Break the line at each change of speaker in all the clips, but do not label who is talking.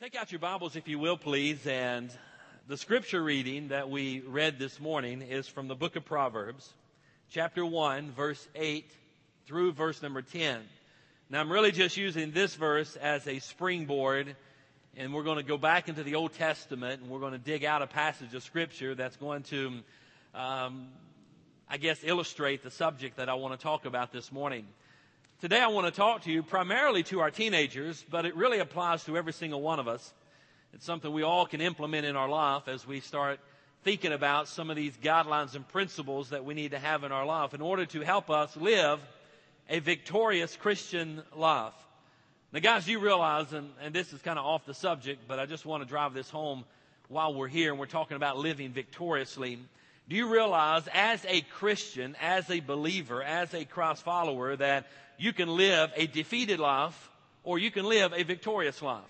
Take out your Bibles, if you will, please. And the scripture reading that we read this morning is from the book of Proverbs, chapter 1, verse 8 through verse number 10. Now, I'm really just using this verse as a springboard, and we're going to go back into the Old Testament and we're going to dig out a passage of scripture that's going to, um, I guess, illustrate the subject that I want to talk about this morning. Today I want to talk to you primarily to our teenagers, but it really applies to every single one of us. It's something we all can implement in our life as we start thinking about some of these guidelines and principles that we need to have in our life in order to help us live a victorious Christian life. Now guys, you realize, and, and this is kind of off the subject, but I just want to drive this home while we're here and we're talking about living victoriously. Do you realize as a Christian, as a believer, as a Christ follower that you can live a defeated life or you can live a victorious life.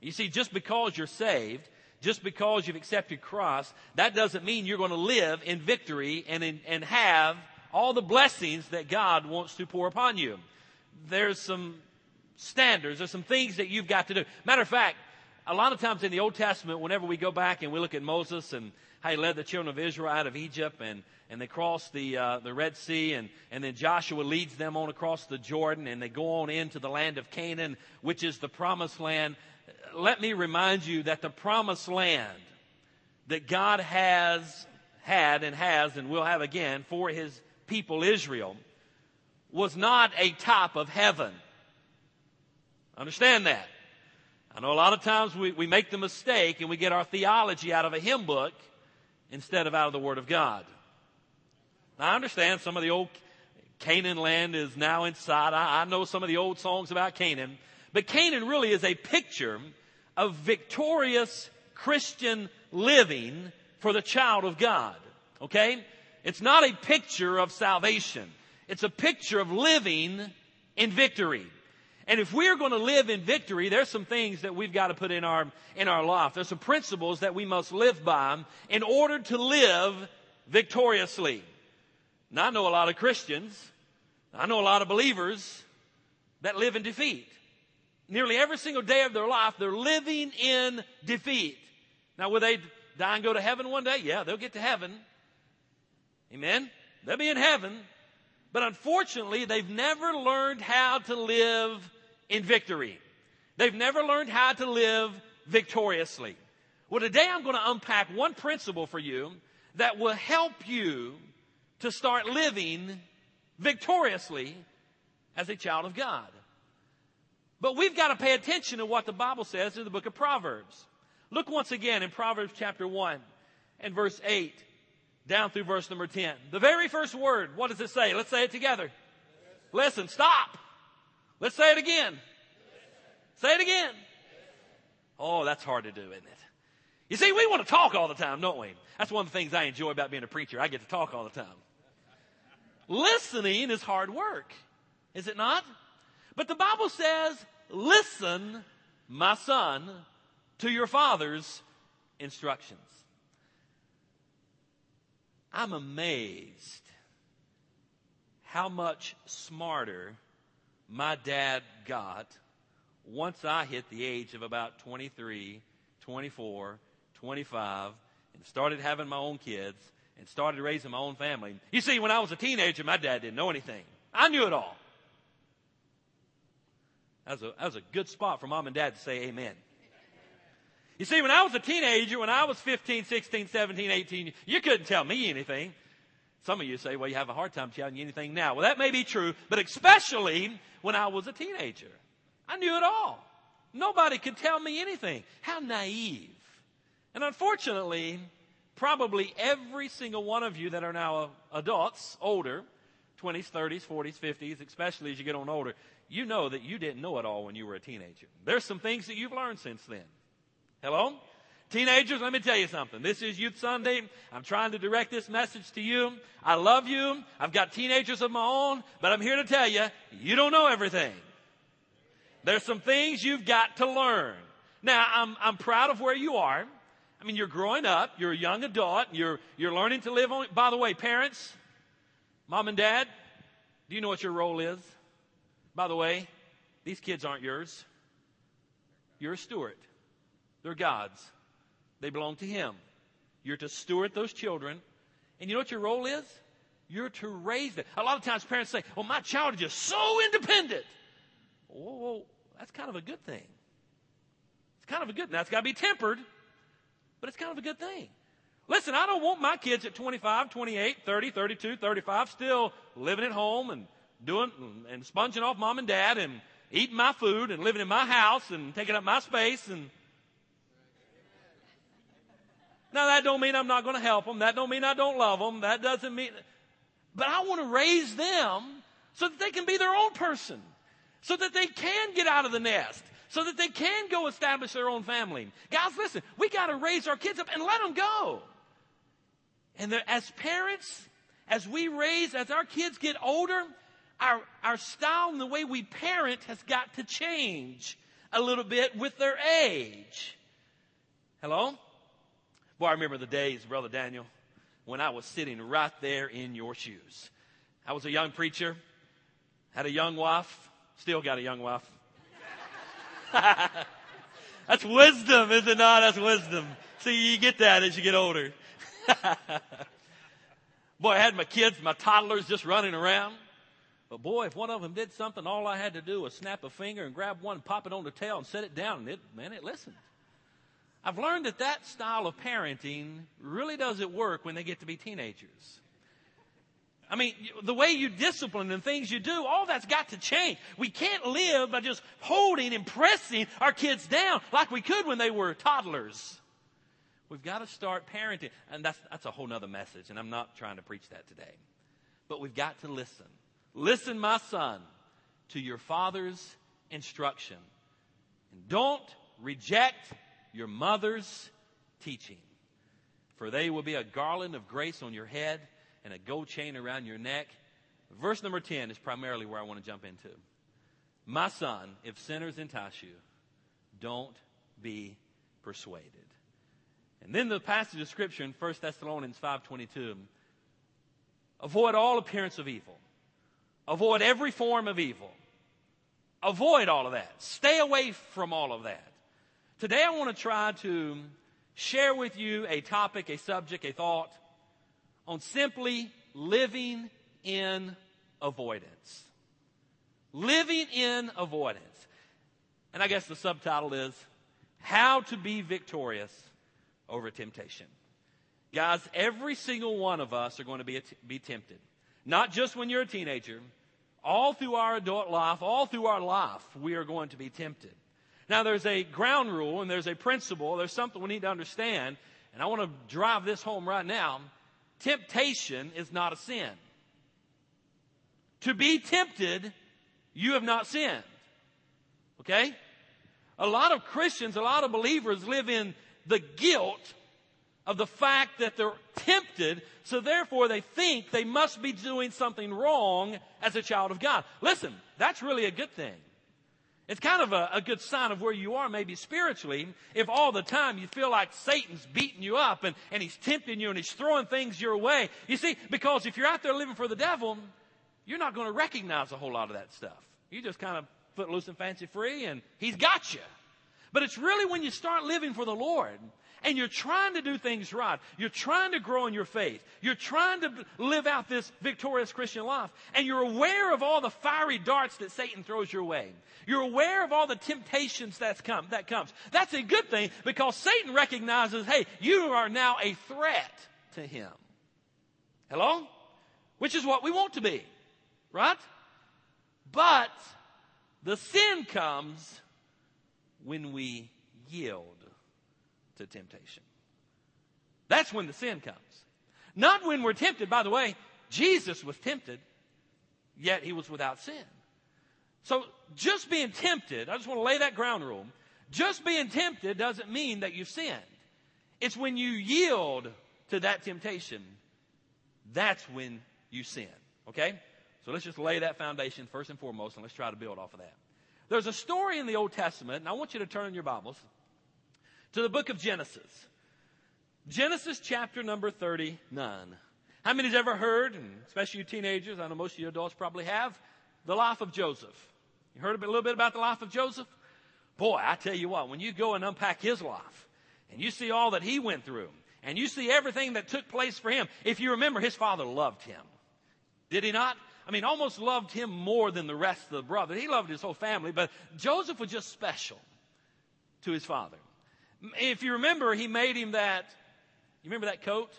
You see, just because you're saved, just because you've accepted Christ, that doesn't mean you're going to live in victory and, in, and have all the blessings that God wants to pour upon you. There's some standards, there's some things that you've got to do. Matter of fact, a lot of times in the Old Testament, whenever we go back and we look at Moses and how he led the children of Israel out of Egypt and and they cross the, uh, the Red Sea, and, and then Joshua leads them on across the Jordan, and they go on into the land of Canaan, which is the promised land. Let me remind you that the promised land that God has had and has and will have again for his people Israel was not a top of heaven. Understand that. I know a lot of times we, we make the mistake and we get our theology out of a hymn book instead of out of the Word of God. Now, I understand some of the old Canaan land is now inside. I, I know some of the old songs about Canaan. But Canaan really is a picture of victorious Christian living for the child of God. Okay? It's not a picture of salvation. It's a picture of living in victory. And if we're going to live in victory, there's some things that we've got to put in our, in our life. There's some principles that we must live by in order to live victoriously. Now, I know a lot of Christians, I know a lot of believers that live in defeat. Nearly every single day of their life, they're living in defeat. Now, will they die and go to heaven one day? Yeah, they'll get to heaven. Amen? They'll be in heaven. But unfortunately, they've never learned how to live in victory. They've never learned how to live victoriously. Well, today I'm going to unpack one principle for you that will help you to start living victoriously as a child of God. But we've got to pay attention to what the Bible says in the book of Proverbs. Look once again in Proverbs chapter 1 and verse 8 down through verse number 10. The very first word, what does it say? Let's say it together. Listen, stop. Let's say it again. Say it again. Oh, that's hard to do, isn't it? You see, we want to talk all the time, don't we? That's one of the things I enjoy about being a preacher. I get to talk all the time. Listening is hard work, is it not? But the Bible says, listen, my son, to your father's instructions. I'm amazed how much smarter my dad got once I hit the age of about 23, 24, 25, and started having my own kids and started raising my own family. You see, when I was a teenager, my dad didn't know anything. I knew it all. That was a, that was a good spot for mom and dad to say amen. You see, when I was a teenager, when I was 15, 16, 17, 18, you couldn't tell me anything. Some of you say, well, you have a hard time telling you anything now. Well, that may be true, but especially when I was a teenager. I knew it all. Nobody could tell me anything. How naive. And unfortunately, probably every single one of you that are now adults, older, 20s, 30s, 40s, 50s, especially as you get on older, you know that you didn't know it all when you were a teenager. There's some things that you've learned since then. Hello? Teenagers, let me tell you something. This is Youth Sunday. I'm trying to direct this message to you. I love you. I've got teenagers of my own, but I'm here to tell you, you don't know everything. There's some things you've got to learn. Now, I'm, I'm proud of where you are. I mean, you're growing up, you're a young adult, you're, you're learning to live on. By the way, parents, mom and dad, do you know what your role is? By the way, these kids aren't yours. You're a steward. They're God's. They belong to Him. You're to steward those children. And you know what your role is? You're to raise them. A lot of times parents say, well, my child is just so independent. Well, that's kind of a good thing. It's kind of a good, now it's got to be tempered, but it's kind of a good thing. Listen, I don't want my kids at 25, 28, 30, 32, 35 still living at home and doing and sponging off mom and dad and eating my food and living in my house and taking up my space and now that don't mean I'm not going to help them. That don't mean I don't love them. That doesn't mean but I want to raise them so that they can be their own person. So that they can get out of the nest. So that they can go establish their own family. Guys, listen, we got to raise our kids up and let them go. And as parents, as we raise, as our kids get older, our, our style and the way we parent has got to change a little bit with their age. Hello? Boy, I remember the days, Brother Daniel, when I was sitting right there in your shoes. I was a young preacher, had a young wife, still got a young wife. That's wisdom, is it not? That's wisdom. See, you get that as you get older. boy, I had my kids, my toddlers just running around. But boy, if one of them did something, all I had to do was snap a finger and grab one, pop it on the tail, and set it down, and it, man, it listened. I've learned that that style of parenting really doesn't work when they get to be teenagers. I mean, the way you discipline and things you do, all that's got to change. We can't live by just holding and pressing our kids down like we could when they were toddlers. We've got to start parenting. And that's, that's a whole nother message, and I'm not trying to preach that today. But we've got to listen. Listen, my son, to your father's instruction. And don't reject your mother's teaching. For they will be a garland of grace on your head and a gold chain around your neck. Verse number 10 is primarily where I want to jump into. My son, if sinners entice you, don't be persuaded. And then the passage of scripture in 1 Thessalonians 5.22, avoid all appearance of evil. Avoid every form of evil. Avoid all of that. Stay away from all of that. Today I want to try to share with you a topic, a subject, a thought on simply living in avoidance. Living in avoidance. And I guess the subtitle is How to Be Victorious over temptation. Guys, every single one of us are going to be, be tempted. Not just when you're a teenager. All through our adult life, all through our life, we are going to be tempted. Now there's a ground rule and there's a principle. There's something we need to understand. And I want to drive this home right now. Temptation is not a sin. To be tempted, you have not sinned. Okay? A lot of Christians, a lot of believers live in the guilt of the fact that they're tempted, so therefore they think they must be doing something wrong as a child of God. Listen, that's really a good thing. It's kind of a, a, good sign of where you are, maybe spiritually, if all the time you feel like Satan's beating you up and, and he's tempting you and he's throwing things your way. You see, because if you're out there living for the devil, you're not going to recognize a whole lot of that stuff. You just kind of footloose and fancy free and he's got you. But it's really when you start living for the Lord and you're trying to do things right. You're trying to grow in your faith. You're trying to live out this victorious Christian life. And you're aware of all the fiery darts that Satan throws your way. You're aware of all the temptations that's come, that comes. That's a good thing because Satan recognizes, hey, you are now a threat to him. Hello? Which is what we want to be. Right? But the sin comes when we yield to temptation. That's when the sin comes. Not when we're tempted. By the way, Jesus was tempted, yet he was without sin. So just being tempted, I just want to lay that ground rule. Just being tempted doesn't mean that you've sinned. It's when you yield to that temptation, that's when you sin. Okay? So let's just lay that foundation first and foremost, and let's try to build off of that. There's a story in the Old Testament, and I want you to turn in your Bibles to the book of Genesis. Genesis chapter number 39. How many many's ever heard, and especially you teenagers, I know most of you adults probably have, the life of Joseph? You heard a little bit about the life of Joseph? Boy, I tell you what, when you go and unpack his life and you see all that he went through and you see everything that took place for him, if you remember, his father loved him. Did he not? I mean, almost loved him more than the rest of the brothers. He loved his whole family, but Joseph was just special to his father. If you remember, he made him that, you remember that coat?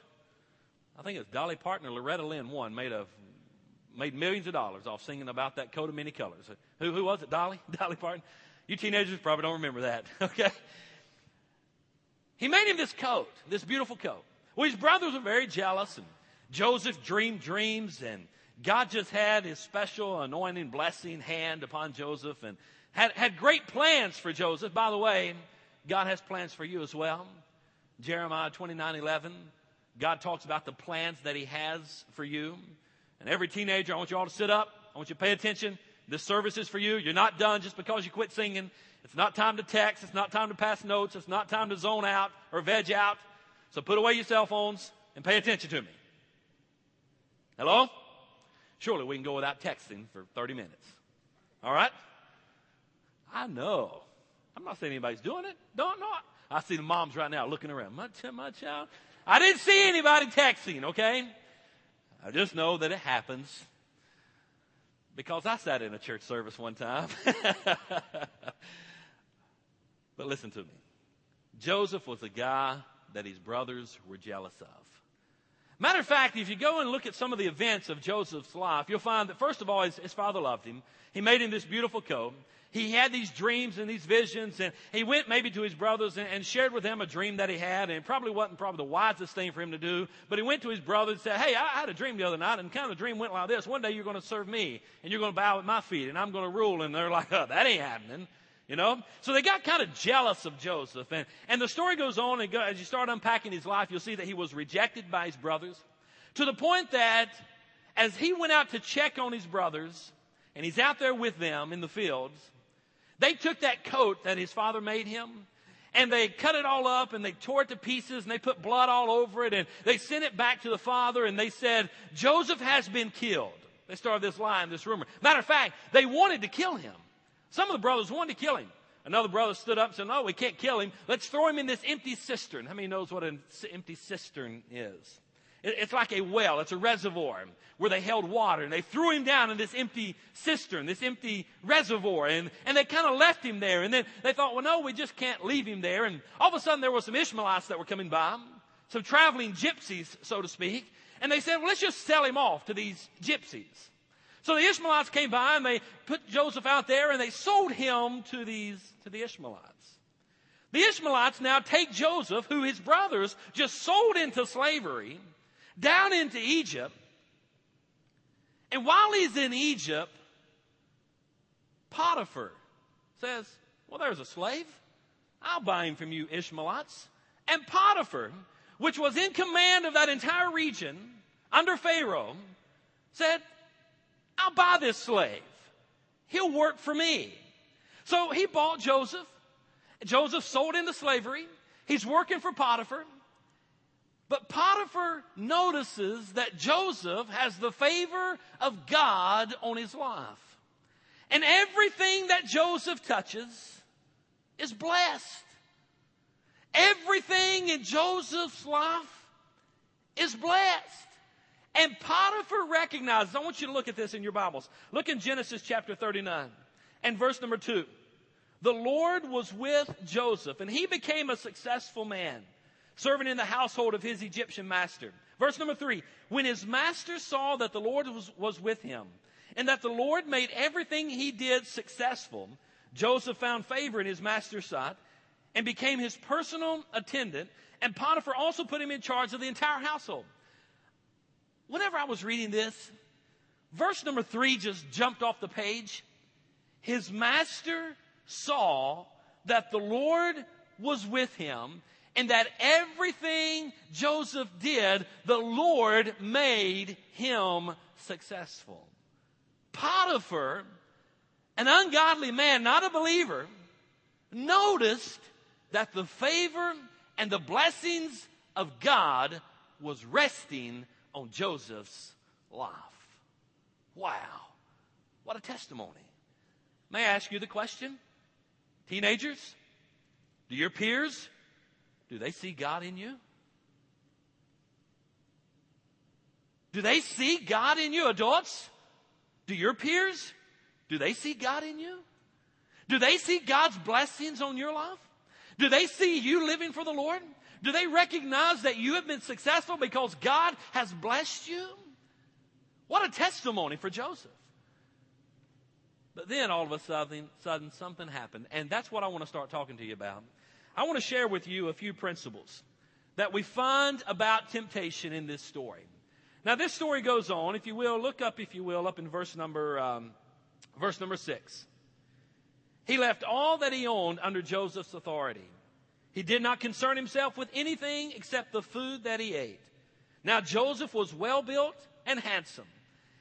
I think it was Dolly Parton or Loretta Lynn one made of made millions of dollars off singing about that coat of many colors. Who, who was it? Dolly? Dolly Parton? You teenagers probably don't remember that. Okay. He made him this coat, this beautiful coat. Well, his brothers were very jealous and Joseph dreamed dreams and God just had his special anointing blessing hand upon Joseph and had, had great plans for Joseph. By the way, God has plans for you as well. Jeremiah 29 11. God talks about the plans that He has for you. And every teenager, I want you all to sit up. I want you to pay attention. This service is for you. You're not done just because you quit singing. It's not time to text. It's not time to pass notes. It's not time to zone out or veg out. So put away your cell phones and pay attention to me. Hello? Surely we can go without texting for 30 minutes. All right? I know. I'm not saying anybody's doing it. Don't know. I see the moms right now looking around. My, my child. I didn't see anybody texting, okay? I just know that it happens because I sat in a church service one time. but listen to me. Joseph was a guy that his brothers were jealous of. Matter of fact, if you go and look at some of the events of Joseph's life, you'll find that first of all, his, his father loved him. He made him this beautiful coat. He had these dreams and these visions and he went maybe to his brothers and, and, shared with them a dream that he had and probably wasn't probably the wisest thing for him to do but he went to his brothers and said hey i had a dream the other night and kind of the dream went like this. One day you're going to serve me and you're going to bow at my feet and i'm going to rule. And they're like oh that ain't happening you know so they got kind of jealous of joseph and, and the story goes on and go, as you start unpacking his life you'll see that he was rejected by his brothers to the point that as he went out to check on his brothers and he's out there with them in the fields they took that coat that his father made him and they cut it all up and they tore it to pieces and they put blood all over it and they sent it back to the father and they said, Joseph has been killed. They started this line, this rumor. Matter of fact, they wanted to kill him. Some of the brothers wanted to kill him. Another brother stood up and said, No, we can't kill him. Let's throw him in this empty cistern. How many knows what an empty cistern is? It's like a well, it's a reservoir where they held water. And they threw him down in this empty cistern, this empty reservoir. And, and they kind of left him there. And then they thought, well, no, we just can't leave him there. And all of a sudden there were some Ishmaelites that were coming by, some traveling gypsies, so to speak. And they said, well, let's just sell him off to these gypsies. So the Ishmaelites came by and they put Joseph out there and they sold him to these, to the Ishmaelites. The Ishmaelites now take Joseph, who his brothers just sold into slavery, down into Egypt. And while he's in Egypt, Potiphar says, Well, there's a slave. I'll buy him from you, Ishmaelites. And Potiphar, which was in command of that entire region under Pharaoh, said, I'll buy this slave. He'll work for me. So he bought Joseph. Joseph sold into slavery. He's working for Potiphar. But Potiphar notices that Joseph has the favor of God on his life. And everything that Joseph touches is blessed. Everything in Joseph's life is blessed. And Potiphar recognizes, I want you to look at this in your Bibles. Look in Genesis chapter 39 and verse number 2. The Lord was with Joseph and he became a successful man serving in the household of his Egyptian master. Verse number three, when his master saw that the Lord was, was with him and that the Lord made everything he did successful, Joseph found favor in his master's sight and became his personal attendant, and Potiphar also put him in charge of the entire household. Whenever I was reading this, verse number three just jumped off the page. His master saw that the Lord was with him and that everything Joseph did, the Lord made him successful. Potiphar, an ungodly man, not a believer, noticed that the favor and the blessings of God was resting on Joseph's life. Wow. What a testimony. May I ask you the question? Teenagers, do your peers, do they see God in you? Do they see God in you, adults? Do your peers, do they see God in you? Do they see God's blessings on your life? Do they see you living for the Lord? Do they recognize that you have been successful because God has blessed you? What a testimony for Joseph. But then all of a sudden, sudden something happened. And that's what I want to start talking to you about. I want to share with you a few principles that we find about temptation in this story. Now, this story goes on. If you will, look up, if you will, up in verse number, um, verse number six. He left all that he owned under Joseph's authority. He did not concern himself with anything except the food that he ate. Now, Joseph was well built and handsome.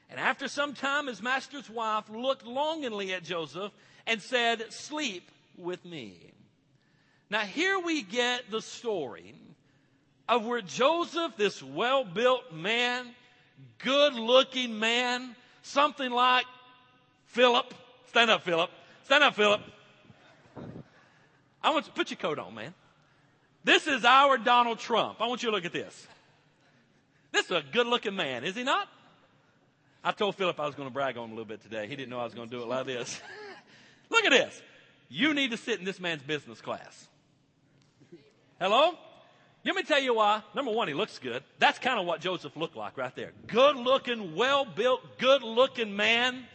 And after some time, his master's wife looked longingly at Joseph and said, Sleep with me. Now, here we get the story of where Joseph, this well built man, good looking man, something like Philip, stand up, Philip, stand up, Philip. I want you to put your coat on, man. This is our Donald Trump. I want you to look at this. This is a good looking man, is he not? I told Philip I was going to brag on him a little bit today. He didn't know I was going to do it like this. Look at this. You need to sit in this man's business class. Hello? Let me tell you why. Number one, he looks good. That's kind of what Joseph looked like right there. Good looking, well built, good looking man.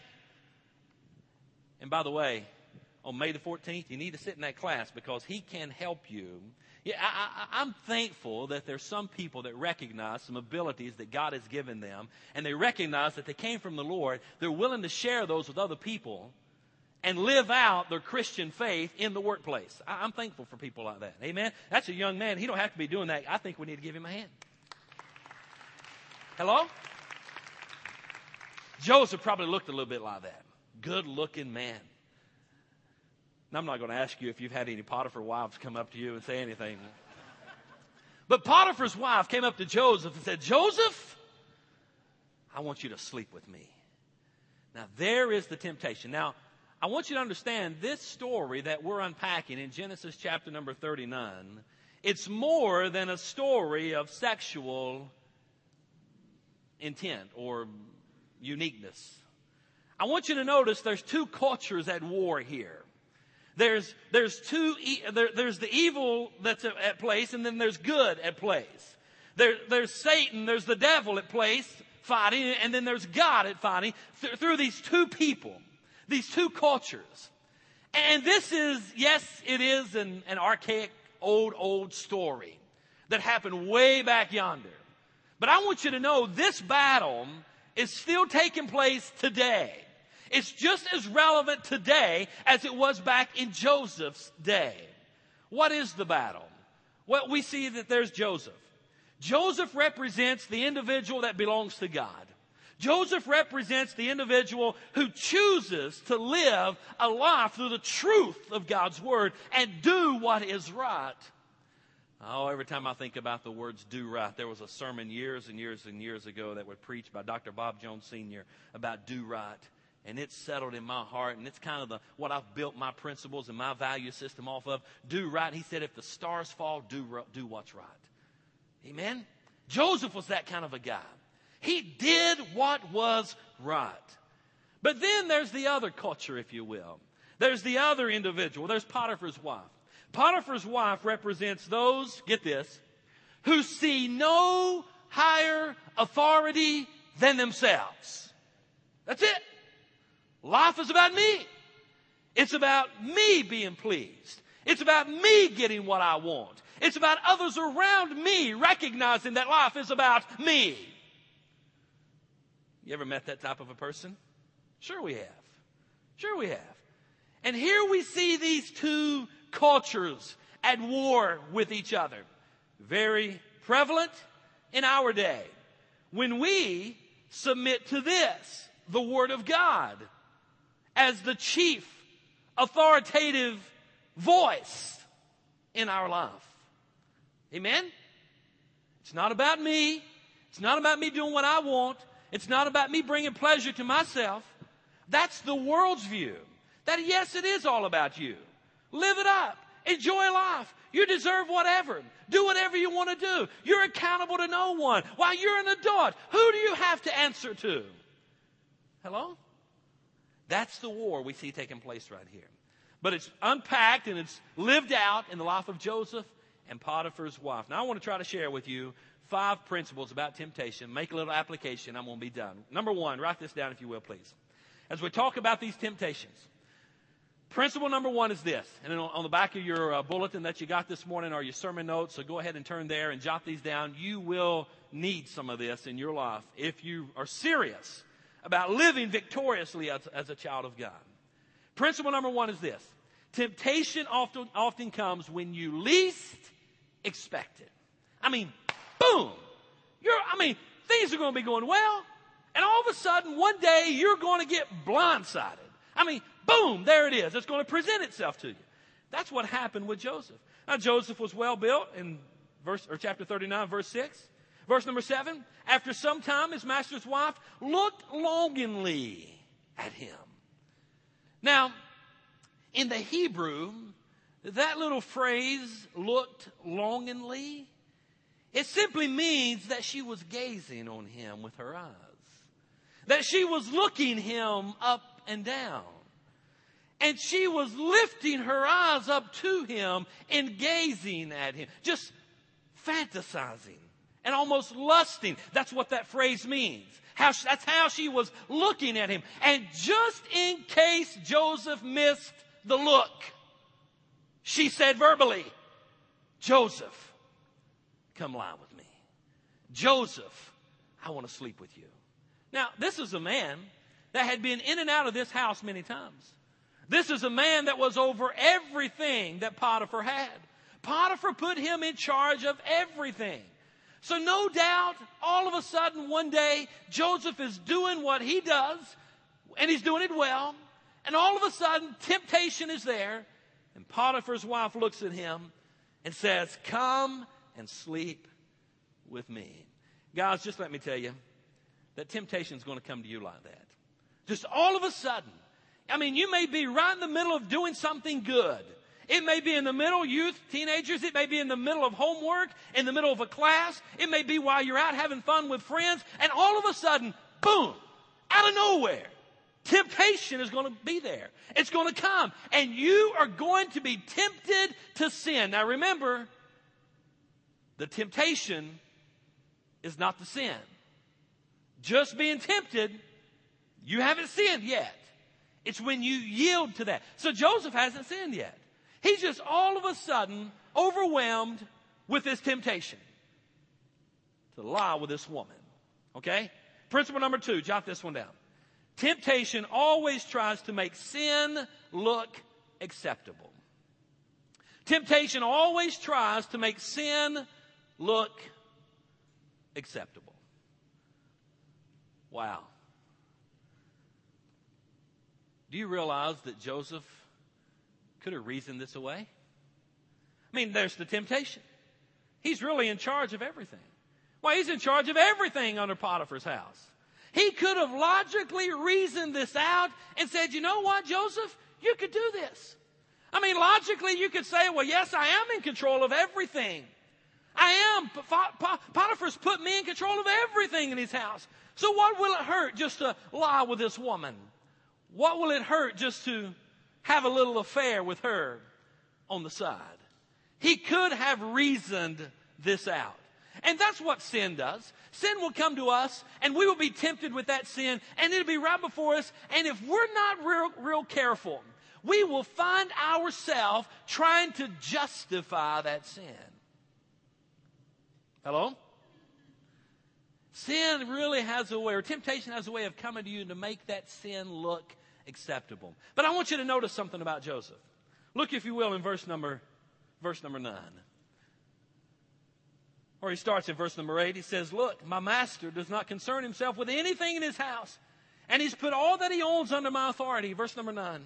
And by the way, on May the 14th, you need to sit in that class because he can help you yeah, I, am thankful that there's some people that recognize some abilities that God has given them, and they recognize that they came from the Lord. They're willing to share those with other people and live out their Christian faith in the workplace. I, I'm thankful for people like that. Amen. That's a young man. He don't have to be doing that. I think we need to give him a hand. Hello? Joseph probably looked a little bit like that. Good looking man. I'm not going to ask you if you've had any Potiphar wives come up to you and say anything. But Potiphar's wife came up to Joseph and said, Joseph, I want you to sleep with me. Now, there is the temptation. Now, I want you to understand this story that we're unpacking in Genesis chapter number 39. It's more than a story of sexual intent or uniqueness. I want you to notice there's two cultures at war here. There's, there's two, there, there's the evil that's at place and then there's good at place. There, there's Satan, there's the devil at place fighting and then there's God at fighting th- through these two people, these two cultures. And this is, yes, it is an, an archaic, old, old story that happened way back yonder. But I want you to know this battle is still taking place today. It's just as relevant today as it was back in Joseph's day. What is the battle? Well, we see that there's Joseph. Joseph represents the individual that belongs to God. Joseph represents the individual who chooses to live a life through the truth of God's word and do what is right. Oh, every time I think about the words do right, there was a sermon years and years and years ago that was preached by Dr. Bob Jones Sr. about do right and it's settled in my heart and it's kind of the what I've built my principles and my value system off of. Do right. He said, if the stars fall, do do what's right. Amen. Joseph was that kind of a guy. He did what was right. But then there's the other culture, if you will. There's the other individual. There's Potiphar's wife. Potiphar's wife represents those, get this, who see no higher authority than themselves. That's it. Life is about me. It's about me being pleased. It's about me getting what I want. It's about others around me recognizing that life is about me. You ever met that type of a person? Sure we have. Sure we have. And here we see these two cultures at war with each other. Very prevalent in our day. When we submit to this, the Word of God, as the chief authoritative voice in our life. Amen? It's not about me. It's not about me doing what I want. It's not about me bringing pleasure to myself. That's the world's view. That yes, it is all about you. Live it up. Enjoy life. You deserve whatever. Do whatever you want to do. You're accountable to no one. While you're an adult, who do you have to answer to? Hello? That's the war we see taking place right here. But it's unpacked and it's lived out in the life of Joseph and Potiphar's wife. Now I want to try to share with you five principles about temptation. Make a little application. I'm going to be done. Number one, write this down if you will, please. As we talk about these temptations, Principle number one is this, and on the back of your uh, bulletin that you got this morning are your sermon notes, so go ahead and turn there and jot these down. You will need some of this in your life if you are serious about living victoriously as, as a child of God. Principle number one is this. Temptation often, often comes when you least expect it. I mean, boom! You're, I mean, things are going to be going well, and all of a sudden, one day, you're going to get blindsided. I mean, boom, there it is. It's going to present itself to you. That's what happened with Joseph. Now, Joseph was well built in verse, or chapter 39, verse 6. Verse number 7. After some time, his master's wife looked longingly at him. Now, in the Hebrew, that little phrase, looked longingly, it simply means that she was gazing on him with her eyes. That she was looking him up and down. And she was lifting her eyes up to him and gazing at him, just fantasizing and almost lusting. That's what that phrase means. How, that's how she was looking at him. And just in case Joseph missed the look, she said verbally, Joseph, come lie with me. Joseph, I want to sleep with you. Now, this is a man that had been in and out of this house many times. This is a man that was over everything that Potiphar had. Potiphar put him in charge of everything. So no doubt, all of a sudden one day, Joseph is doing what he does, and he's doing it well, and all of a sudden temptation is there, and Potiphar's wife looks at him and says, come and sleep with me. Guys, just let me tell you that temptation is going to come to you like that. Just all of a sudden. I mean, you may be right in the middle of doing something good. It may be in the middle, youth, teenagers. It may be in the middle of homework, in the middle of a class. It may be while you're out having fun with friends. And all of a sudden, boom, out of nowhere, temptation is going to be there. It's going to come. And you are going to be tempted to sin. Now remember, the temptation is not the sin. Just being tempted you haven't sinned yet. It's when you yield to that. So Joseph hasn't sinned yet. He's just all of a sudden overwhelmed with this temptation to lie with this woman. Okay? Principle number two, jot this one down. Temptation always tries to make sin look acceptable. Temptation always tries to make sin look acceptable. Wow. Do you realize that Joseph could have reasoned this away? I mean, there's the temptation. He's really in charge of everything. Well, he's in charge of everything under Potiphar's house. He could have logically reasoned this out and said, you know what, Joseph? You could do this. I mean, logically, you could say, well, yes, I am in control of everything. I am. Potiphar's put me in control of everything in his house. So what will it hurt just to lie with this woman? What will it hurt just to have a little affair with her on the side? He could have reasoned this out. And that's what sin does. Sin will come to us and we will be tempted with that sin and it'll be right before us. And if we're not real, real careful, we will find ourselves trying to justify that sin. Hello? Sin really has a way, or temptation has a way of coming to you to make that sin look acceptable. But I want you to notice something about Joseph. Look, if you will, in verse number, verse number nine. Or he starts in verse number eight. He says, Look, my master does not concern himself with anything in his house, and he's put all that he owns under my authority. Verse number nine.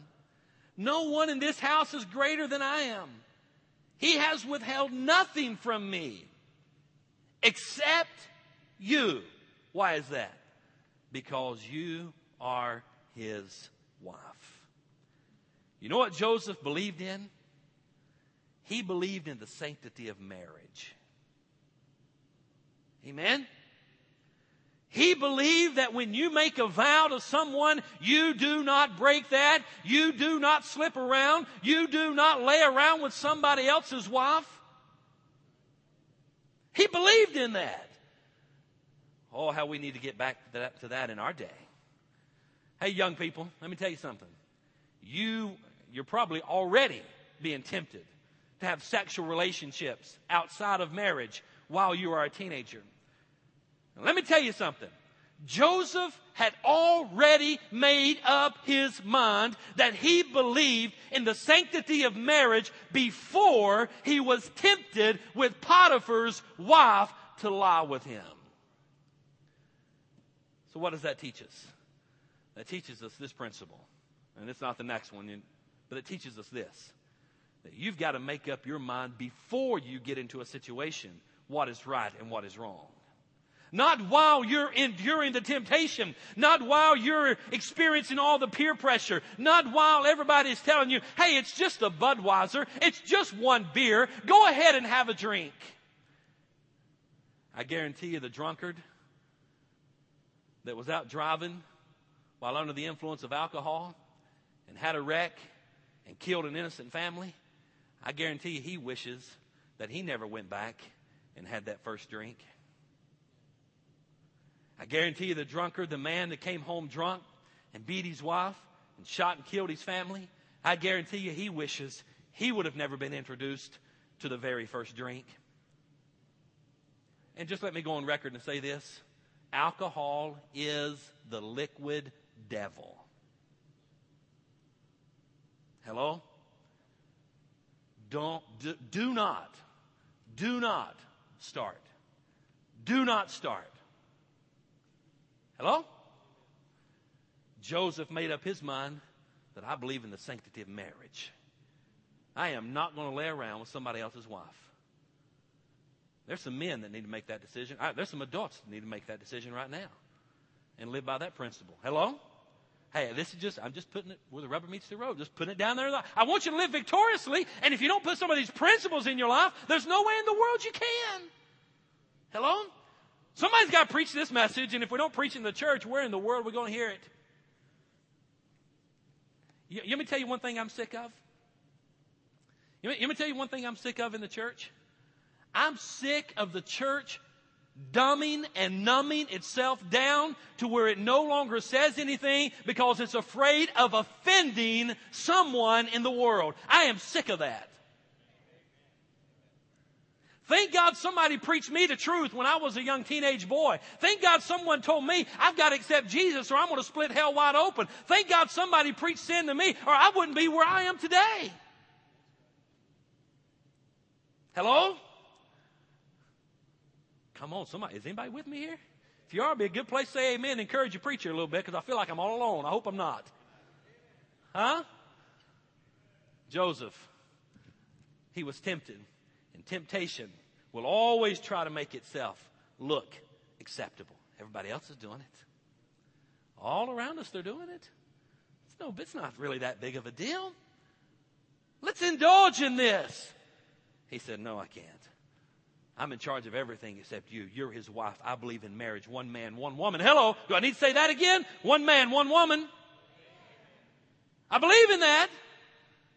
No one in this house is greater than I am. He has withheld nothing from me except you. Why is that? Because you are his wife. You know what Joseph believed in? he believed in the sanctity of marriage. Amen? He believed that when you make a vow to someone, you do not break that. You do not slip around. You do not lay around with somebody else's wife. He believed in that. Oh, how we need to get back to that, to that in our day. Hey, young people, let me tell you something. You, you're probably already being tempted to have sexual relationships outside of marriage while you are a teenager. Now, let me tell you something. Joseph had already made up his mind that he believed in the sanctity of marriage before he was tempted with Potiphar's wife to lie with him. So, what does that teach us? That teaches us this principle. And it's not the next one, but it teaches us this that you've got to make up your mind before you get into a situation what is right and what is wrong. Not while you're enduring the temptation. Not while you're experiencing all the peer pressure. Not while everybody's telling you, hey, it's just a Budweiser. It's just one beer. Go ahead and have a drink. I guarantee you the drunkard that was out driving while under the influence of alcohol and had a wreck and killed an innocent family, I guarantee you he wishes that he never went back and had that first drink. I guarantee you the drunkard, the man that came home drunk and beat his wife and shot and killed his family, I guarantee you he wishes he would have never been introduced to the very first drink. And just let me go on record and say this alcohol is the liquid devil. Hello? Don't, do, do not, do not start. Do not start Hello? Joseph made up his mind that I believe in the sanctity of marriage. I am not going to lay around with somebody else's wife. There's some men that need to make that decision. There's some adults that need to make that decision right now and live by that principle. Hello? Hey, this is just, I'm just putting it where the rubber meets the road. Just putting it down there. I want you to live victoriously. And if you don't put some of these principles in your life, there's no way in the world you can. Hello? Somebody's got to preach this message, and if we don't preach in the church, where in the world are we going to hear it? You, let me tell you one thing I'm sick of. Let me tell you one thing I'm sick of in the church. I'm sick of the church dumbing and numbing itself down to where it no longer says anything because it's afraid of offending someone in the world. I am sick of that. Thank God somebody preached me the truth when I was a young teenage boy. Thank God someone told me I've got to accept Jesus or I'm going to split hell wide open. Thank God somebody preached sin to me or I wouldn't be where I am today. Hello? Come on, somebody. Is anybody with me here? If you are, be a good place to say amen. Encourage your preacher a little bit because I feel like I'm all alone. I hope I'm not. Huh? Joseph, he was tempted and temptation will always try to make itself look acceptable. Everybody else is doing it. All around us, they're doing it. It's no, it's not really that big of a deal. Let's indulge in this. He said, No, I can't. I'm in charge of everything except you. You're his wife. I believe in marriage. One man, one woman. Hello. Do I need to say that again? One man, one woman. I believe in that.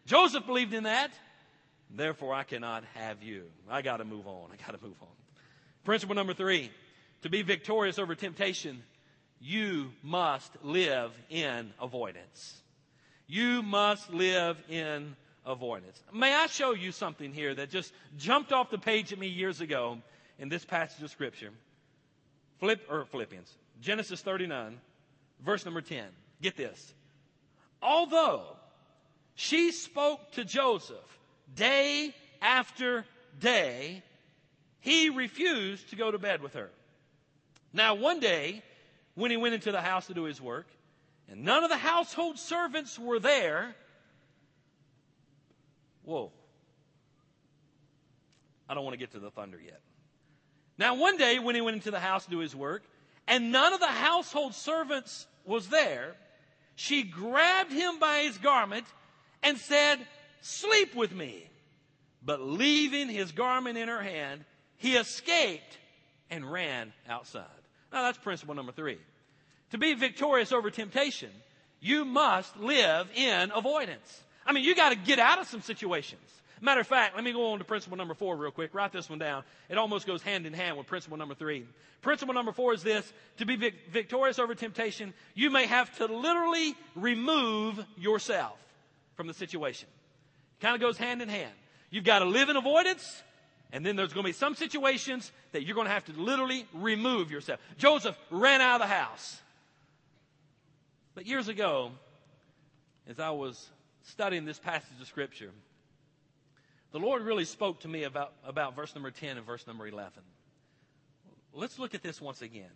Joseph believed in that. Therefore, I cannot have you. I got to move on. I got to move on. Principle number three to be victorious over temptation, you must live in avoidance. You must live in avoidance. May I show you something here that just jumped off the page at me years ago in this passage of Scripture? Philipp, or Philippians, Genesis 39, verse number 10. Get this. Although she spoke to Joseph day after day, he refused to go to bed with her. Now, one day, when he went into the house to do his work, and none of the household servants were there, whoa. I don't want to get to the thunder yet. Now, one day when he went into the house to do his work, and none of the household servants was there, she grabbed him by his garment and said, Sleep with me. but leaving his garment in her hand, he escaped and ran outside. Now that's principle number three. To be victorious over temptation, you must live in avoidance. I mean, you got to get out of some situations. Matter of fact, let me go on to principle number four real quick. Write this one down. It almost goes hand in hand with principle number three. Principle number four is this. To be vic- victorious over temptation, you may have to literally remove yourself from the situation. Kind of goes hand in hand. You've got to live in avoidance, and then there's going to be some situations that you're going to have to literally remove yourself. Joseph ran out of the house. But years ago, as I was studying this passage of Scripture, the Lord really spoke to me about, about verse number 10 and verse number 11. Let's look at this once again.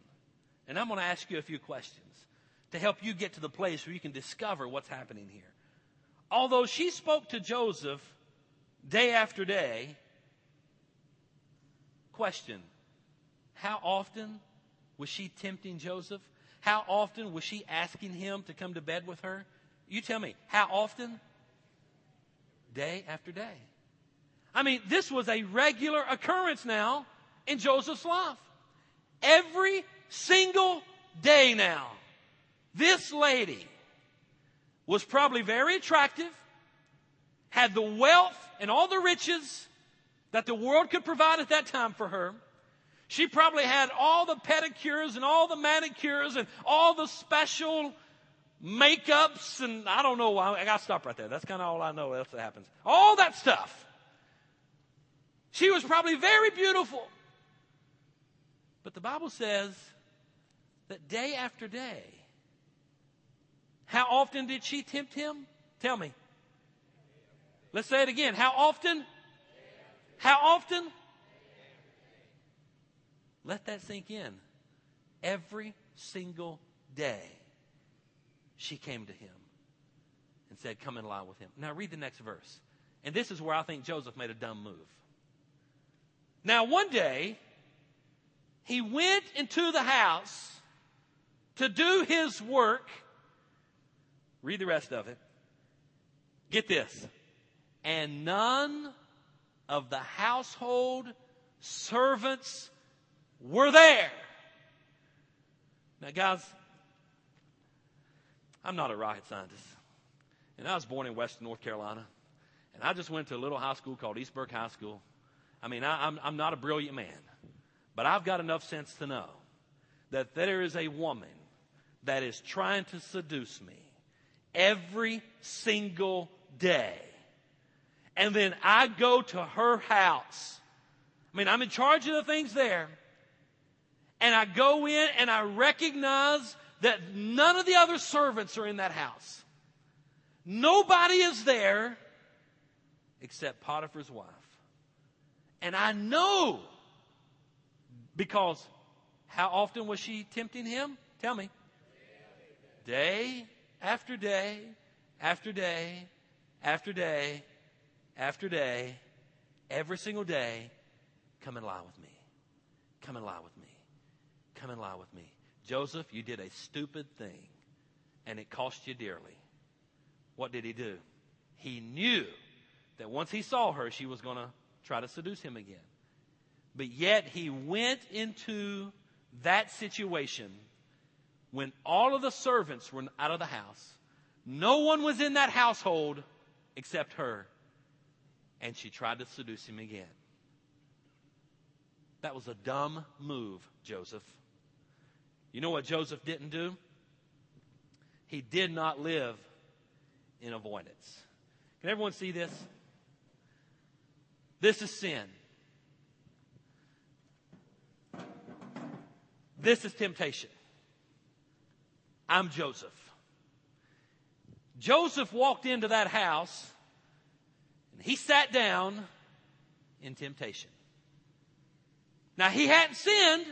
And I'm going to ask you a few questions to help you get to the place where you can discover what's happening here. Although she spoke to Joseph day after day, question How often was she tempting Joseph? How often was she asking him to come to bed with her? You tell me, how often? Day after day. I mean, this was a regular occurrence now in Joseph's life. Every single day now, this lady was probably very attractive, had the wealth and all the riches that the world could provide at that time for her. She probably had all the pedicures and all the manicures and all the special makeups and I don't know why. I got to stop right there. That's kind of all I know else that happens. All that stuff. She was probably very beautiful. But the Bible says that day after day, how often did she tempt him? Tell me. Let's say it again. How often? How often? Let that sink in. Every single day, she came to him and said, Come and lie with him. Now, read the next verse. And this is where I think Joseph made a dumb move. Now, one day, he went into the house to do his work. Read the rest of it. Get this. And none of the household servants were there. Now, guys, I'm not a rocket scientist. And I was born in Western North Carolina. And I just went to a little high school called East Burke High School. I mean, I, I'm, I'm not a brilliant man, but I've got enough sense to know that there is a woman that is trying to seduce me every single day. And then I go to her house. I mean, I'm in charge of the things there. And I go in and I recognize that none of the other servants are in that house. Nobody is there except Potiphar's wife. And I know because how often was she tempting him? Tell me. Day after day after day after day after day, every single day, come and lie with me. Come and lie with me. Come and lie with me. Joseph, you did a stupid thing, and it cost you dearly. What did he do? He knew that once he saw her, she was going to try to seduce him again. But yet he went into that situation when all of the servants were out of the house. No one was in that household except her. And she tried to seduce him again. That was a dumb move, Joseph. You know what Joseph didn't do? He did not live in avoidance. Can everyone see this? This is sin. This is temptation. I'm Joseph. Joseph walked into that house and he sat down in temptation. Now he hadn't sinned,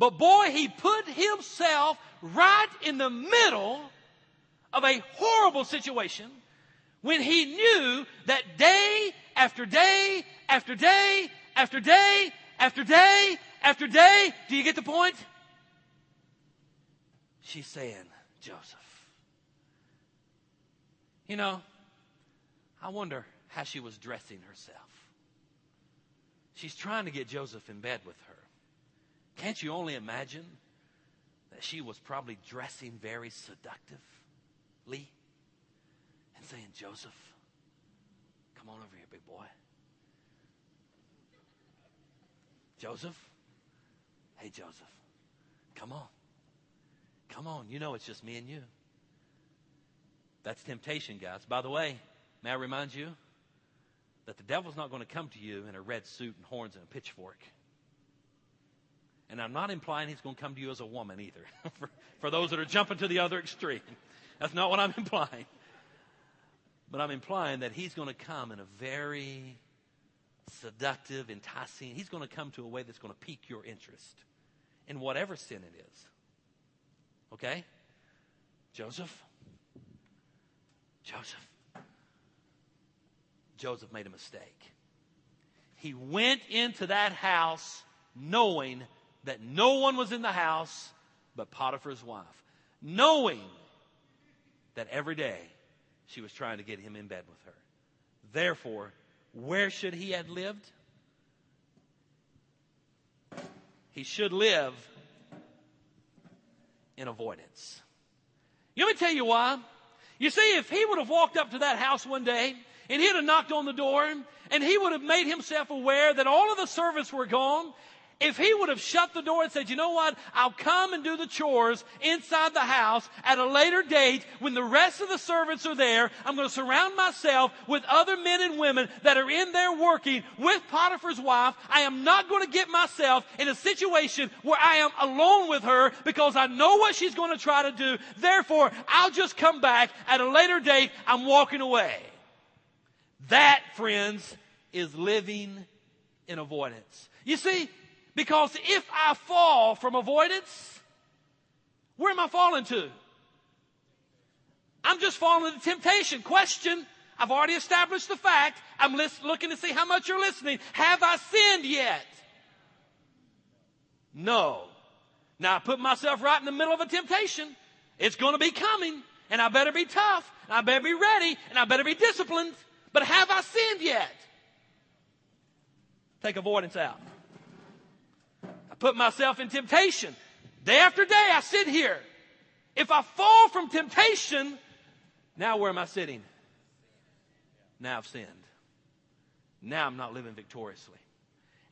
but boy, he put himself right in the middle of a horrible situation when he knew that day after day after day after day after day after day, do you get the point? She's saying, Joseph. You know, I wonder how she was dressing herself. She's trying to get Joseph in bed with her. Can't you only imagine that she was probably dressing very seductively and saying, Joseph, come on over here, big boy. Joseph? Hey, Joseph, come on. Come on. You know it's just me and you. That's temptation, guys. By the way, may I remind you that the devil's not going to come to you in a red suit and horns and a pitchfork. And I'm not implying he's going to come to you as a woman either, for, for those that are jumping to the other extreme. That's not what I'm implying. But I'm implying that he's going to come in a very seductive, enticing. He's going to come to a way that's going to pique your interest in whatever sin it is. Okay? Joseph? Joseph. Joseph made a mistake. He went into that house knowing that no one was in the house but Potiphar's wife, knowing that every day she was trying to get him in bed with her. Therefore, where should he have lived? He should live in avoidance. Let me tell you why. You see, if he would have walked up to that house one day and he'd have knocked on the door and he would have made himself aware that all of the servants were gone if he would have shut the door and said, you know what? I'll come and do the chores inside the house at a later date when the rest of the servants are there. I'm going to surround myself with other men and women that are in there working with Potiphar's wife. I am not going to get myself in a situation where I am alone with her because I know what she's going to try to do. Therefore, I'll just come back at a later date. I'm walking away. That, friends, is living in avoidance. You see, because if I fall from avoidance, where am I falling to? I'm just falling into temptation. Question. I've already established the fact. I'm looking to see how much you're listening. Have I sinned yet? No. Now I put myself right in the middle of a temptation. It's going to be coming and I better be tough and I better be ready and I better be disciplined. But have I sinned yet? Take avoidance out put myself in temptation. Day after day, I sit here. If I fall from temptation, now where am I sitting? Now I've sinned. Now I'm not living victoriously.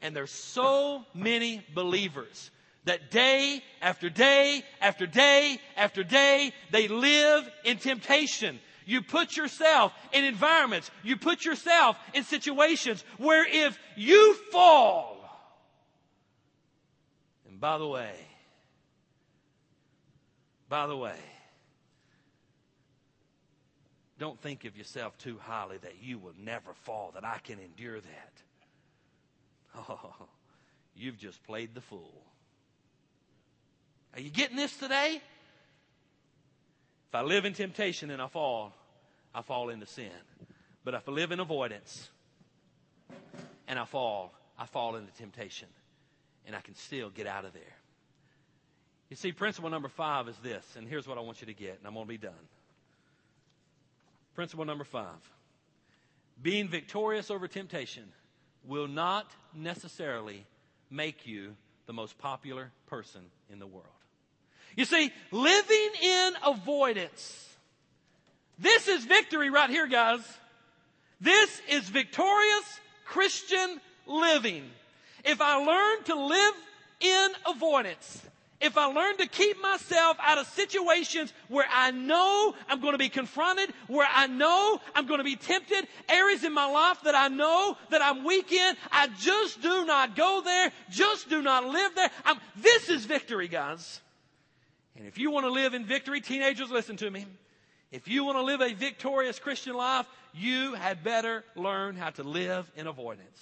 And there's so many believers that day after day after day after day, they live in temptation. You put yourself in environments, you put yourself in situations where if you fall, by the way, by the way, don't think of yourself too highly that you will never fall, that I can endure that. Oh, you've just played the fool. Are you getting this today? If I live in temptation and I fall, I fall into sin. But if I live in avoidance and I fall, I fall into temptation and I can still get out of there. You see, principle number five is this, and here's what I want you to get, and I'm going to be done. Principle number five being victorious over temptation will not necessarily make you the most popular person in the world. You see, living in avoidance. This is victory right here, guys. This is victorious Christian living if I learn to live in avoidance, if I learn to keep myself out of situations where I know I'm going to be confronted, where I know I'm going to be tempted, areas in my life that I know that I'm weak in, I just do not go there, just do not live there. I'm, this is victory, guys. And if you want to live in victory, teenagers, listen to me. If you want to live a victorious Christian life, you had better learn how to live in avoidance.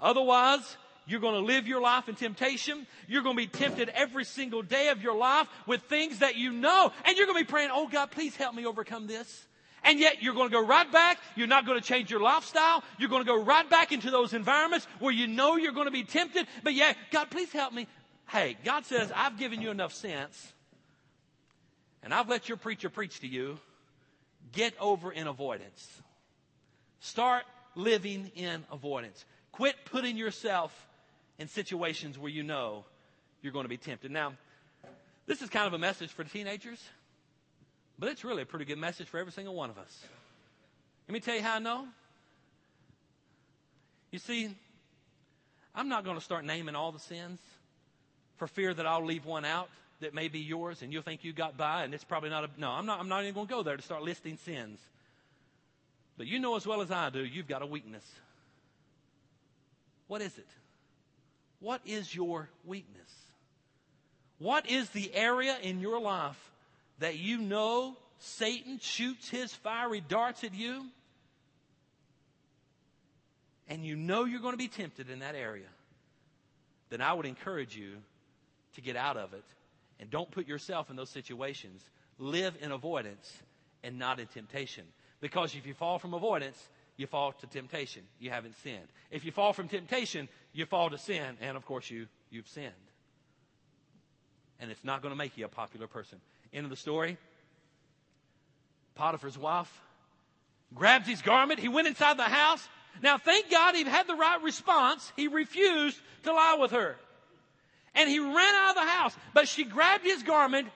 Otherwise, you're going to live your life in temptation. You're going to be tempted every single day of your life with things that you know. And you're going to be praying, oh God, please help me overcome this. And yet you're going to go right back. You're not going to change your lifestyle. You're going to go right back into those environments where you know you're going to be tempted. But yeah, God, please help me. Hey, God says, I've given you enough sense and I've let your preacher preach to you. Get over in avoidance. Start living in avoidance. Quit putting yourself in situations where you know you're going to be tempted. Now, this is kind of a message for teenagers, but it's really a pretty good message for every single one of us. Let me tell you how I know. You see, I'm not going to start naming all the sins for fear that I'll leave one out that may be yours and you'll think you got by and it's probably not a, no, I'm not, I'm not even going to go there to start listing sins. But you know as well as I do, you've got a weakness. What is it? What is your weakness? What is the area in your life that you know Satan shoots his fiery darts at you? And you know you're going to be tempted in that area. Then I would encourage you to get out of it and don't put yourself in those situations. Live in avoidance and not in temptation. Because if you fall from avoidance, you fall to temptation. You haven't sinned. If you fall from temptation, you fall to sin, and of course you, you've sinned. And it's not going to make you a popular person. End of the story. Potiphar's wife grabs his garment. He went inside the house. Now, thank God he had the right response. He refused to lie with her. And he ran out of the house. But she grabbed his garment.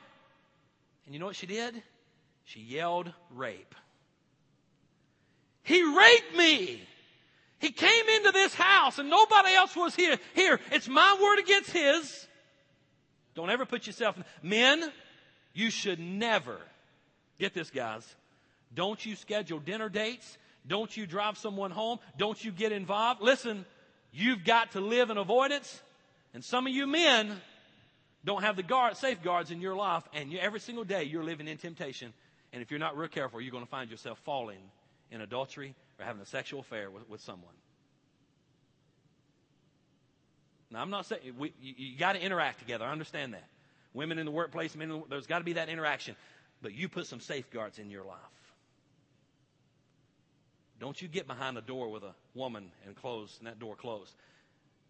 And you know what she did? She yelled rape. He raped me. He came into this house and nobody else was here. Here, it's my word against his. Don't ever put yourself in. Men, you should never, get this guys, don't you schedule dinner dates. Don't you drive someone home. Don't you get involved. Listen, you've got to live in avoidance. And some of you men don't have the guard, safeguards in your life. And you, every single day you're living in temptation. And if you're not real careful, you're going to find yourself falling in adultery or having a sexual affair with, with someone. Now, I'm not saying we, you, you got to interact together. I understand that. Women in the workplace, men, the, there's got to be that interaction. But you put some safeguards in your life. Don't you get behind a door with a woman and close and that door closed.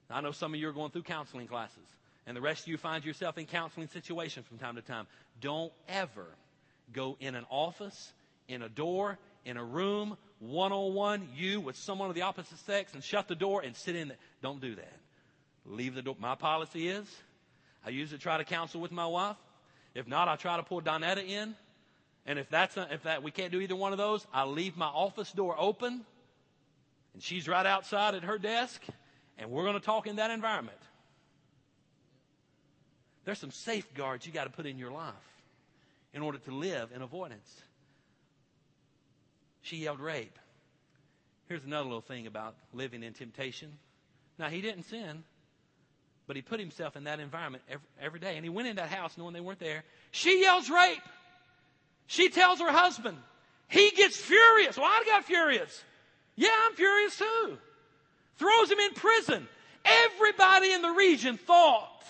I know some of you are going through counseling classes, and the rest of you find yourself in counseling situations from time to time. Don't ever go in an office, in a door, in a room, one on one, you with someone of the opposite sex, and shut the door and sit in there. Don't do that. Leave the door. My policy is I usually try to counsel with my wife. If not, I try to pull Donetta in. And if that's a, if that we can't do either one of those, I leave my office door open, and she's right outside at her desk, and we're going to talk in that environment. There's some safeguards you got to put in your life in order to live in avoidance. She yelled rape. Here's another little thing about living in temptation. Now, he didn't sin, but he put himself in that environment every, every day. And he went in that house knowing they weren't there. She yells rape. She tells her husband. He gets furious. Well, I got furious. Yeah, I'm furious too. Throws him in prison. Everybody in the region thought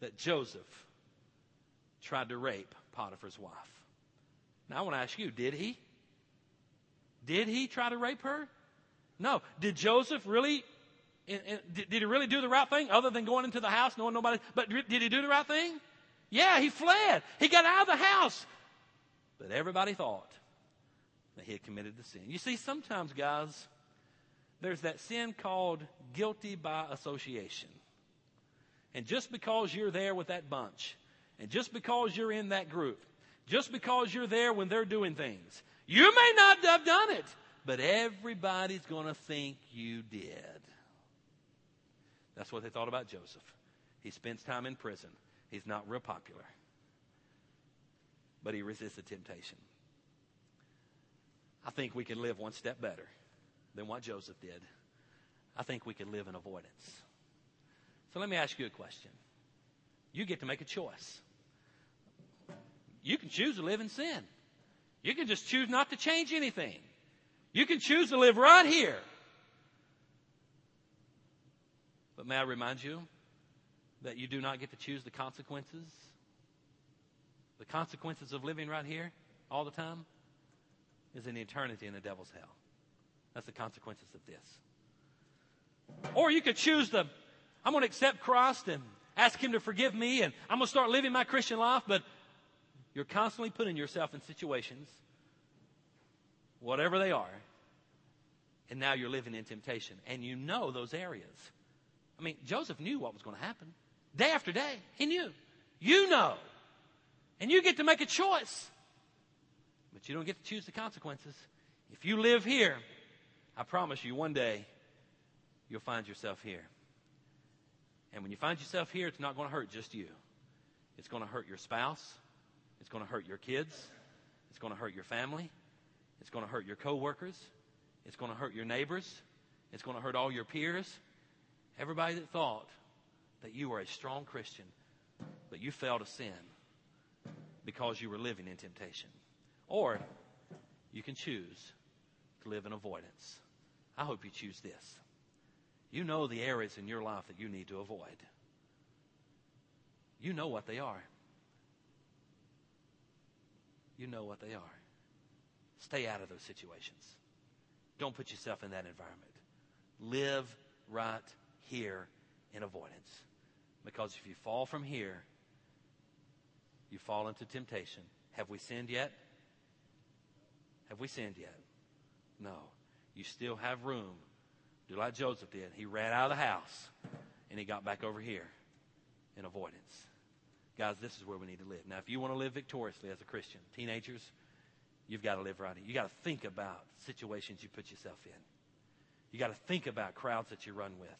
that Joseph tried to rape Potiphar's wife. Now I want to ask you, did he? Did he try to rape her? No. Did Joseph really, did he really do the right thing other than going into the house knowing nobody? But did he do the right thing? Yeah, he fled. He got out of the house. But everybody thought that he had committed the sin. You see, sometimes, guys, there's that sin called guilty by association. And just because you're there with that bunch, and just because you're in that group, just because you're there when they're doing things, you may not have done it, but everybody's going to think you did. That's what they thought about Joseph. He spends time in prison. He's not real popular, but he resists the temptation. I think we can live one step better than what Joseph did. I think we can live in avoidance. So let me ask you a question. You get to make a choice. You can choose to live in sin. You can just choose not to change anything. You can choose to live right here. But may I remind you that you do not get to choose the consequences? The consequences of living right here all the time is an eternity in the devil's hell. That's the consequences of this. Or you could choose the, I'm going to accept Christ and ask Him to forgive me and I'm going to start living my Christian life, but you're constantly putting yourself in situations, whatever they are, And now you're living in temptation. And you know those areas. I mean, Joseph knew what was going to happen. Day after day, he knew. You know. And you get to make a choice. But you don't get to choose the consequences. If you live here, I promise you one day you'll find yourself here. And when you find yourself here, it's not going to hurt just you. It's going to hurt your spouse. It's going to hurt your kids. It's going to hurt your family. It's going to hurt your coworkers. It's going to hurt your neighbors. It's going to hurt all your peers. Everybody that thought that you were a strong Christian, but you fell to sin because you were living in temptation. Or you can choose to live in avoidance. I hope you choose this. You know the areas in your life that you need to avoid. You know what they are. You know what they are. Stay out of those situations. Don't put yourself in that environment. Live right here in avoidance. Because if you fall from here, you fall into temptation. Have we sinned yet? Have we sinned yet? No. You still have room. Do like Joseph did. He ran out of the house and he got back over here in avoidance. Guys, this is where we need to live. Now, if you want to live victoriously as a Christian, teenagers, you've got to live right. You got to think about situations you put yourself in. You got to think about crowds that you run with.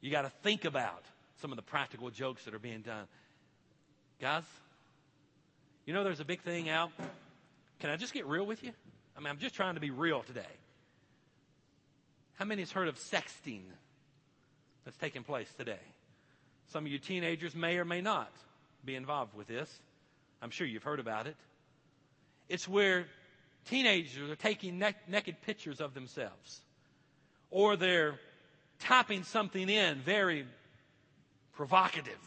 You got to think about some of the practical jokes that are being done. Guys, you know there's a big thing out. Can I just get real with you? I mean, I'm just trying to be real today. How many has heard of sexting that's taking place today? Some of you teenagers may or may not be involved with this. I'm sure you've heard about it. It's where teenagers are taking ne- naked pictures of themselves, or they're typing something in very provocative,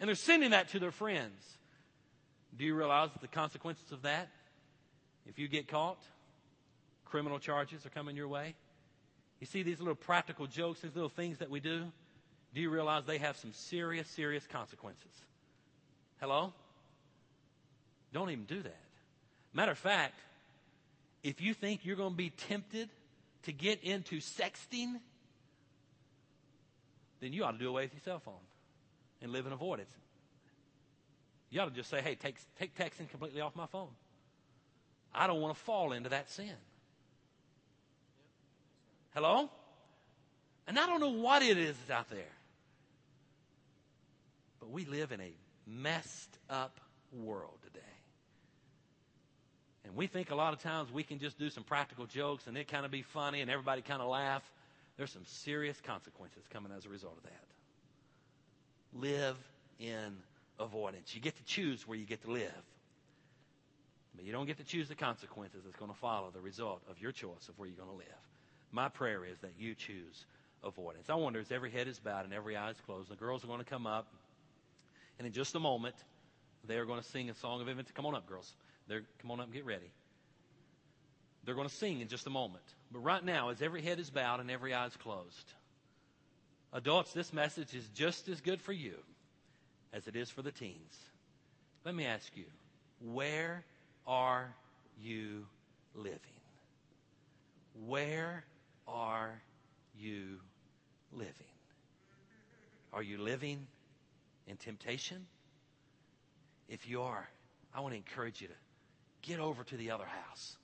and they're sending that to their friends. Do you realize the consequences of that? If you get caught, criminal charges are coming your way. You see these little practical jokes, these little things that we do? Do you realize they have some serious, serious consequences? Hello? Don't even do that. Matter of fact, if you think you're going to be tempted to get into sexting, then you ought to do away with your cell phone and live in avoidance. You ought to just say, hey, take, take texting completely off my phone. I don't want to fall into that sin. Hello? And I don't know what it is out there. But we live in a messed up world today. And we think a lot of times we can just do some practical jokes and it kind of be funny and everybody kind of laugh. There's some serious consequences coming as a result of that. Live in avoidance. You get to choose where you get to live. But you don't get to choose the consequences that's going to follow the result of your choice of where you're going to live. My prayer is that you choose avoidance. I wonder as every head is bowed and every eye is closed, the girls are going to come up. And in just a moment, they are going to sing a song of invitation. Come on up, girls. They're, come on up and get ready. They're going to sing in just a moment. But right now, as every head is bowed and every eye is closed, adults, this message is just as good for you as it is for the teens. Let me ask you, where are you living? Where are you living? Are you living in temptation? If you are, I want to encourage you to get over to the other house.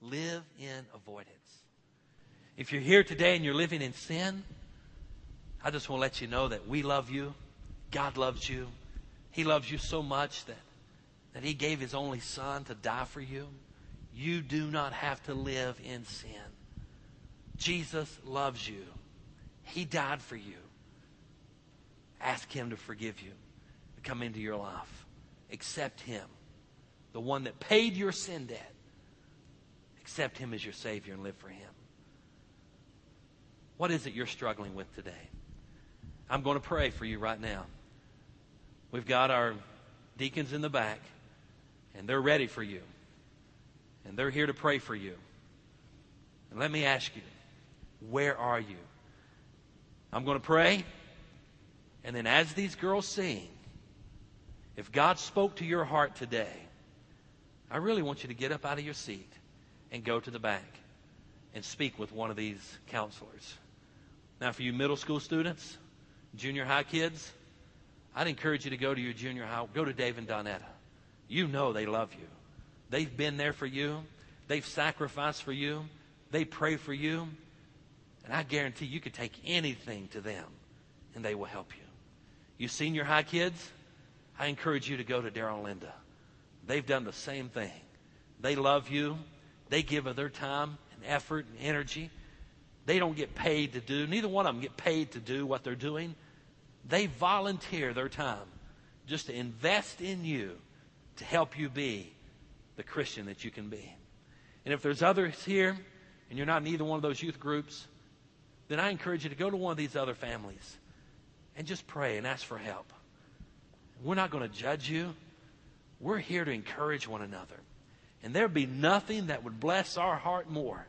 Live in avoidance. If you're here today and you're living in sin, I just want to let you know that we love you. God loves you. He loves you so much that, that He gave His only Son to die for you. You do not have to live in sin. Jesus loves you. He died for you. Ask Him to forgive you, to come into your life. Accept Him, the one that paid your sin debt. Accept Him as your Savior and live for Him. What is it you're struggling with today? I'm going to pray for you right now. We've got our deacons in the back, and they're ready for you. And they're here to pray for you. And let me ask you, where are you? I'm going to pray. And then as these girls sing, if God spoke to your heart today, I really want you to get up out of your seat and go to the back. and speak with one of these counselors. Now, for you middle school students, junior high kids, I'd encourage you to go to your junior high, go to Dave and Donetta. You know they love you. They've been there for you. They've sacrificed for you. They pray for you. And I guarantee you could take anything to them and they will help you. You senior high kids, I encourage you to go to Daryl and Linda. They've done the same thing. They love you. They give of their time and effort and energy. They don't get paid to do, neither one of them get paid to do what they're doing. They volunteer their time just to invest in you to help you be the Christian that you can be. And if there's others here and you're not in either one of those youth groups, then I encourage you to go to one of these other families and just pray and ask for help. We're not going to judge you. We're here to encourage one another. And there'd be nothing that would bless our heart more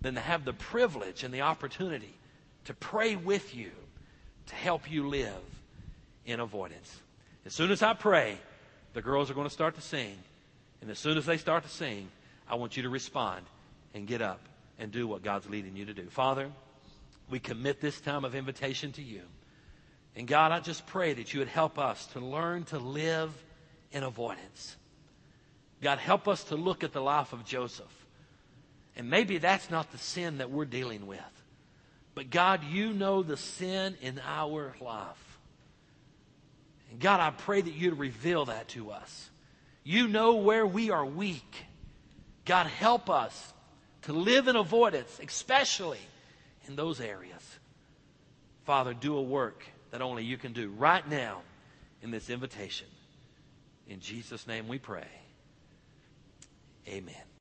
than to have the privilege and the opportunity to pray with you to help you live in avoidance. As soon as I pray, the girls are going to start to sing. And as soon as they start to sing, I want you to respond and get up and do what God's leading you to do. Father, we commit this time of invitation to you. And God, I just pray that you would help us to learn to live in avoidance. God, help us to look at the life of Joseph. And maybe that's not the sin that we're dealing with. But God, you know the sin in our life. And God, I pray that you'd reveal that to us. You know where we are weak. God, help us to live in avoidance, especially in those areas. Father, do a work that only you can do right now in this invitation. In Jesus' name we pray. Amen.